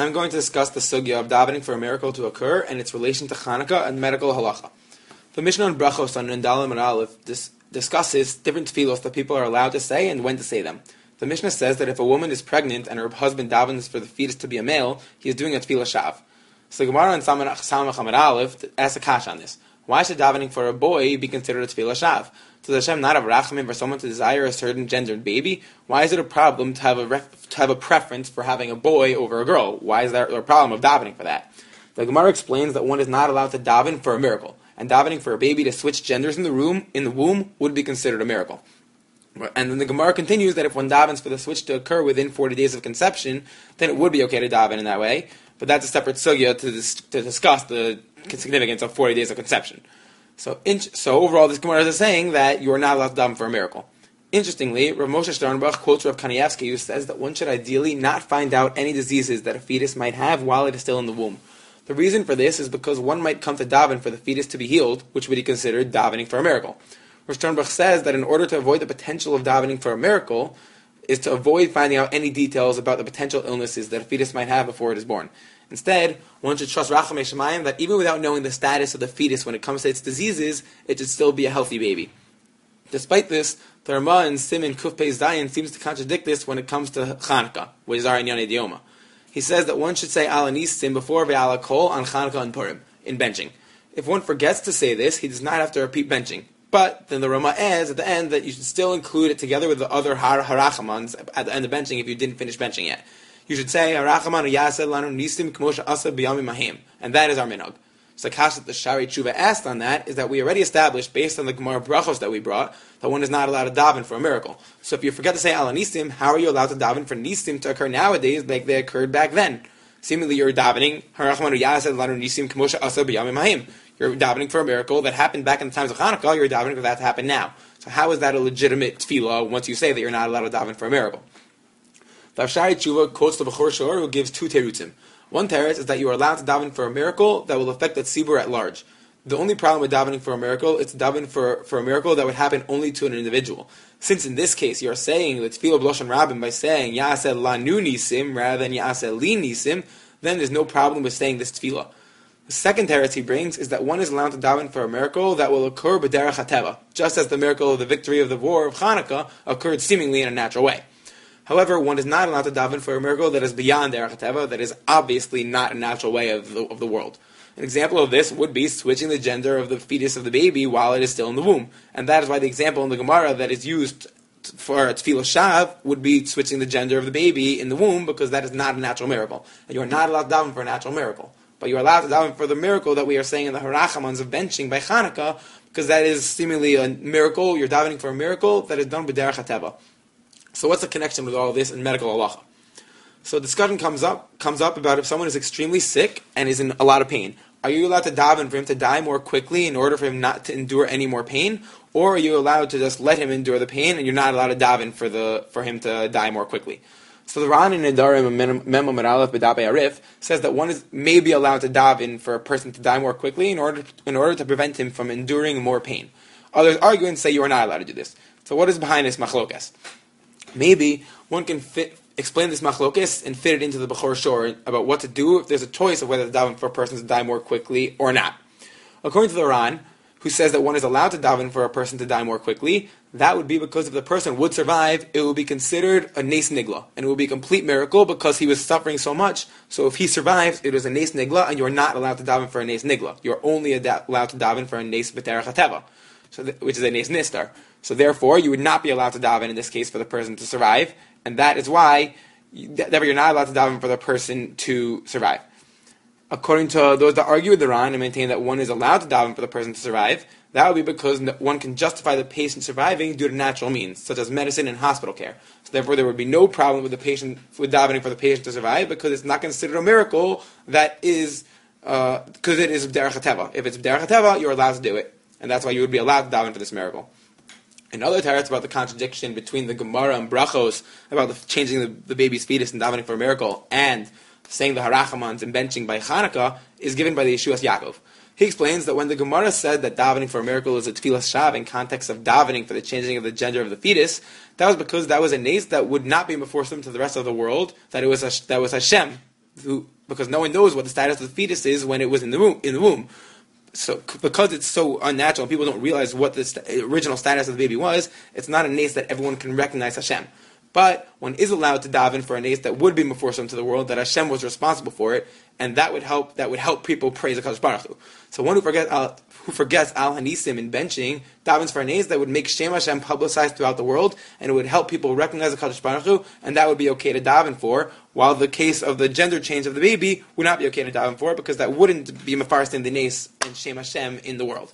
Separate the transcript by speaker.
Speaker 1: I'm going to discuss the sugya of davening for a miracle to occur and its relation to Hanukkah and medical halacha. The Mishnah on Brachos on Nendalim and Aleph dis- discusses different tefillos that people are allowed to say and when to say them. The Mishnah says that if a woman is pregnant and her husband davens for the fetus to be a male, he is doing a tefillah shav. So Gemara in Samach Aleph asks a kash on this. Why should davening for a boy be considered a tefillah shav? Does Hashem not have rachamim for someone to desire a certain gendered baby? Why is it a problem to have a ref, to have a preference for having a boy over a girl? Why is there a problem of davening for that? The Gemara explains that one is not allowed to daven for a miracle, and davening for a baby to switch genders in the room in the womb would be considered a miracle. And then the Gemara continues that if one davens for the switch to occur within 40 days of conception, then it would be okay to daven in that way. But that's a separate sugya to, dis- to discuss the significance of 40 days of conception. So, so overall, this Gemara is saying that you are not allowed to daven for a miracle. Interestingly, Rav Moshe Sternbuch quotes Rav Kanievsky, who says that one should ideally not find out any diseases that a fetus might have while it is still in the womb. The reason for this is because one might come to daven for the fetus to be healed, which would be considered davening for a miracle. Rav Sternbuch says that in order to avoid the potential of davening for a miracle, is to avoid finding out any details about the potential illnesses that a fetus might have before it is born. Instead, one should trust Rachamei Shemayim that even without knowing the status of the fetus when it comes to its diseases, it should still be a healthy baby. Despite this, the Ramah in Siman Kufpei Zayin seems to contradict this when it comes to Chanukah, which is our Inyan Idioma. He says that one should say Al Hanisim before V'al Hakol on Chanukah and Purim, in benching. If one forgets to say this, he does not have to repeat benching. But then the Rama adds at the end that you should still include it together with the other har- harachamans at the end of benching if you didn't finish benching yet you should say Harachaman Ya'aseh Lanu Nisim Kmosha Asa B'Yamim Haheim, and that is our minhag. So the the Sha'arei Teshuvah asked on that is that we already established, based on the Gemara brachos that we brought, that one is not allowed to daven for a miracle. So if you forget to say Al Hanisim, how are you allowed to daven for Nisim to occur nowadays like they occurred back then? Seemingly you're davening Harachaman Ya'aseh Lanu Nisim Kmosha Asa B'Yamim Haheim. You're davening for a miracle that happened back in the times of Hanukkah. You're davening for that to happen now. So how is that a legitimate tefillah once you say that you're not allowed to daven for a miracle? The Sha'arei Teshuvah quotes the Bechor Shor who gives two terutzim. One teretz is that you are allowed to daven for a miracle that will affect the tzibur at large. The only problem with davening for a miracle is to daven for, for a miracle that would happen only to an individual. Since in this case you are saying the tefillah b'lashon rabim by saying ya'aseh lanu nisim rather than ya'aseh li nisim, then there's no problem with saying this tefillah. The second teretz he brings is that one is allowed to daven for a miracle that will occur b'derech hateva, just as the miracle of the victory of the war of Hanukkah occurred seemingly in a natural way. However, one is not allowed to daven for a miracle that is beyond Derech Teva, that is obviously not a natural way of the, of the world. An example of this would be switching the gender of the fetus of the baby while it is still in the womb. And that is why the example in the Gemara that is used for a tefillah shav would be switching the gender of the baby in the womb because that is not a natural miracle. And you are not allowed to daven for a natural miracle. But you are allowed to daven for the miracle that we are saying in the Harachamans of benching by Hanukkah because that is seemingly a miracle. You're davening for a miracle that is done by Derech. So what's the connection with all this in medical halacha? So discussion comes up comes up about if someone is extremely sick and is in a lot of pain. Are you allowed to daven for him to die more quickly in order for him not to endure any more pain, or are you allowed to just let him endure the pain and you're not allowed to daven for the for him to die more quickly? So the Ran in Nedarim Memo Meralef Bedabe Arif says that one is maybe allowed to daven for a person to die more quickly in order in order to prevent him from enduring more pain. Others argue and say you are not allowed to do this. So what is behind this machlokas? Maybe one can fit, explain this machlokes and fit it into the Bechor Shor about what to do if there's a choice of whether to daven for a person to die more quickly or not. According to the Ran, who says that one is allowed to daven for a person to die more quickly, that would be because if the person would survive, it would be considered a nes nigla, and it would be a complete miracle because he was suffering so much. So if he survives, it is a nes nigla, and you're not allowed to daven for a nes nigla. You're only allowed to daven for a nes b'terach so th- which is a nes nistar. So therefore, you would not be allowed to daven in this case for the person to survive, and that is why therefore you're not allowed to daven for the person to survive. According to those that argue with the and maintain that one is allowed to daven for the person to survive, that would be because one can justify the patient surviving due to natural means, such as medicine and hospital care. So therefore, there would be no problem with the patient with davening for the patient to survive because it's not considered a miracle that is because uh, it is derech If it's derech you're allowed to do it, and that's why you would be allowed to daven for this miracle. Another teretz about the contradiction between the Gemara and Brachos about the, changing the, the, baby's fetus and davening for a miracle and saying the Harachamans and benching by Hanukkah is given by the Yeshuas Yaakov. He explains that when the Gemara said that davening for a miracle is a tefillah shav in context of davening for the changing of the gender of the fetus, that was because that was a nace that would not be before them to the rest of the world, that it was a, that was Hashem who, because no one knows what the status of the fetus is when it was in the womb. In the womb. So because it's so unnatural, people don't realize what the st- original status of the baby was. It's not a nace that everyone can recognize Hashem. But one is allowed to daven for a nace that would be before to the world that Hashem was responsible for it, and that would help. That would help people praise Hakadosh Baruch Hu. So one who forgets al, uh, who forgets al hanisim in benching davens for a nace that would make Shem Hashem publicized throughout the world, and it would help people recognize Hakadosh Baruch Hu, and that would be okay to daven for. While the case of the gender change of the baby would not be okay to daven for because that wouldn't be mafarstim the nace and Shem Hashem in the world.